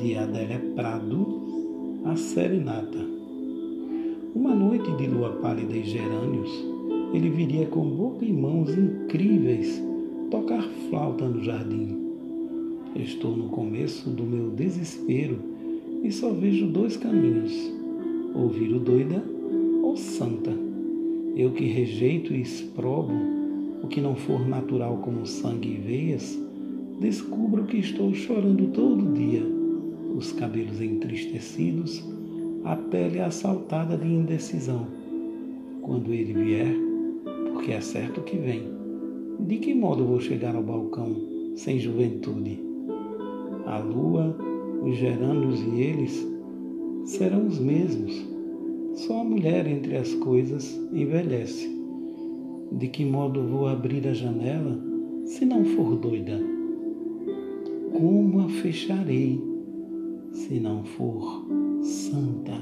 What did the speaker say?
de Adélia Prado, a serenata. Uma noite de lua pálida e gerânios, ele viria com boca e mãos incríveis tocar flauta no jardim. Estou no começo do meu desespero e só vejo dois caminhos: ouvir o doida ou santa. Eu que rejeito e exprobo o que não for natural como sangue e veias, descubro que estou chorando todo dia, cabelos entristecidos, a pele assaltada de indecisão. Quando ele vier, porque é certo que vem, de que modo vou chegar ao balcão sem juventude? A lua, os gerânios e eles serão os mesmos. Só a mulher entre as coisas envelhece. De que modo vou abrir a janela se não for doida? Como a fecharei se não for santa?